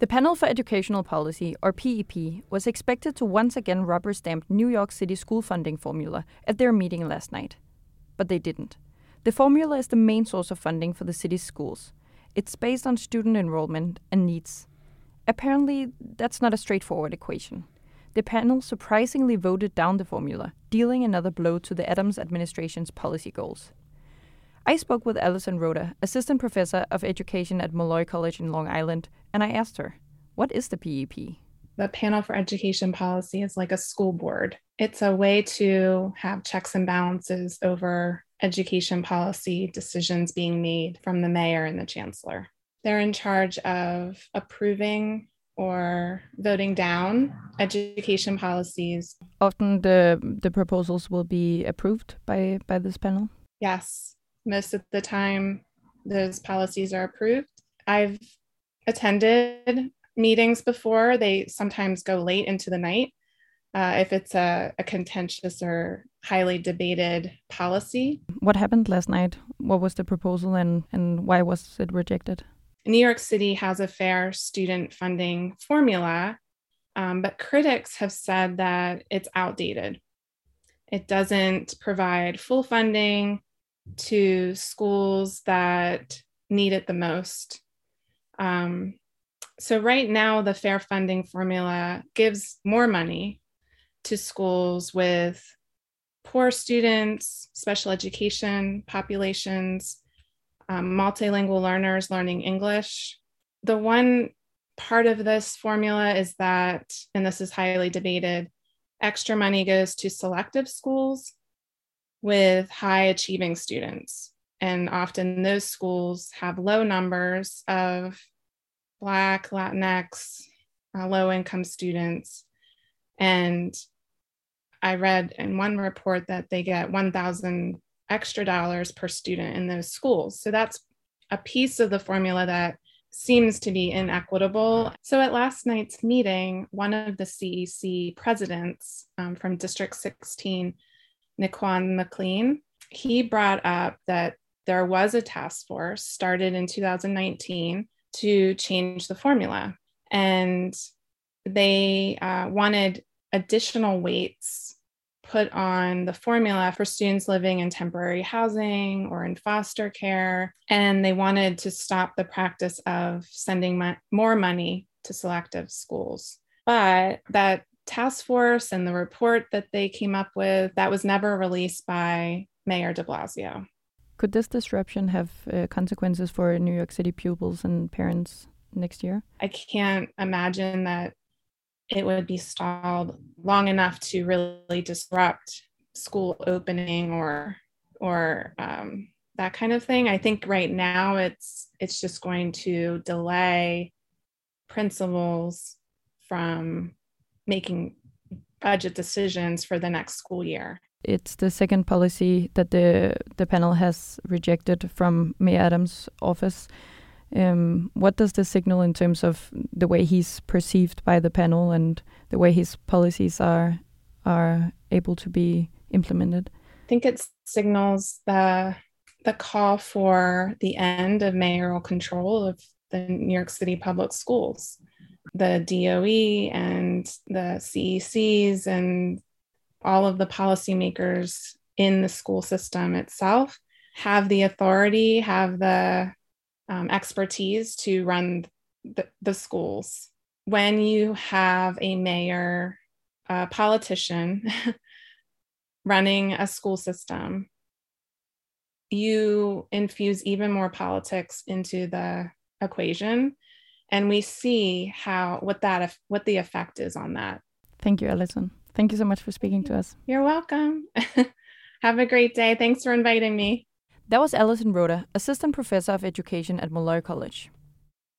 The Panel for Educational Policy, or PEP, was expected to once again rubber stamp New York City school funding formula at their meeting last night. But they didn't. The formula is the main source of funding for the city's schools. It's based on student enrollment and needs. Apparently, that's not a straightforward equation. The panel surprisingly voted down the formula, dealing another blow to the Adams administration's policy goals. I spoke with Allison Roda, assistant professor of education at Molloy College in Long Island, and I asked her, what is the PEP? The Panel for Education Policy is like a school board. It's a way to have checks and balances over education policy decisions being made from the mayor and the chancellor. They're in charge of approving or voting down education policies. Often the the proposals will be approved by by this panel. Yes, most of the time those policies are approved. I've attended meetings before. They sometimes go late into the night uh, if it's a, a contentious or highly debated policy. What happened last night? What was the proposal and, and why was it rejected? New York City has a fair student funding formula, um, but critics have said that it's outdated. It doesn't provide full funding to schools that need it the most. Um, so, right now, the fair funding formula gives more money to schools with poor students, special education populations, um, multilingual learners learning English. The one part of this formula is that, and this is highly debated, extra money goes to selective schools with high achieving students. And often those schools have low numbers of Black, Latinx, uh, low income students. And I read in one report that they get 1,000 extra dollars per student in those schools. So that's a piece of the formula that seems to be inequitable. So at last night's meeting, one of the CEC presidents um, from District 16, NeQuan McLean, he brought up that there was a task force started in 2019 to change the formula. And they uh, wanted additional weights put on the formula for students living in temporary housing or in foster care. And they wanted to stop the practice of sending mo- more money to selective schools. But that task force and the report that they came up with, that was never released by Mayor de Blasio. Could this disruption have uh, consequences for New York City pupils and parents next year? I can't imagine that it would be stalled long enough to really disrupt school opening or or um, that kind of thing. I think right now it's it's just going to delay principals from making budget decisions for the next school year. It's the second policy that the the panel has rejected from Mayor Adams' office. Um, what does this signal in terms of the way he's perceived by the panel and the way his policies are are able to be implemented? I think it signals the the call for the end of mayoral control of the New York City public schools. The DOE and the CECs and all of the policymakers in the school system itself have the authority, have the um, expertise to run the, the schools. When you have a mayor, a politician running a school system, you infuse even more politics into the equation. And we see how what that what the effect is on that. Thank you allison thank you so much for speaking to us. You're welcome. Have a great day. Thanks for inviting me. That was Allison Roda, Assistant Professor of Education at Molloy College.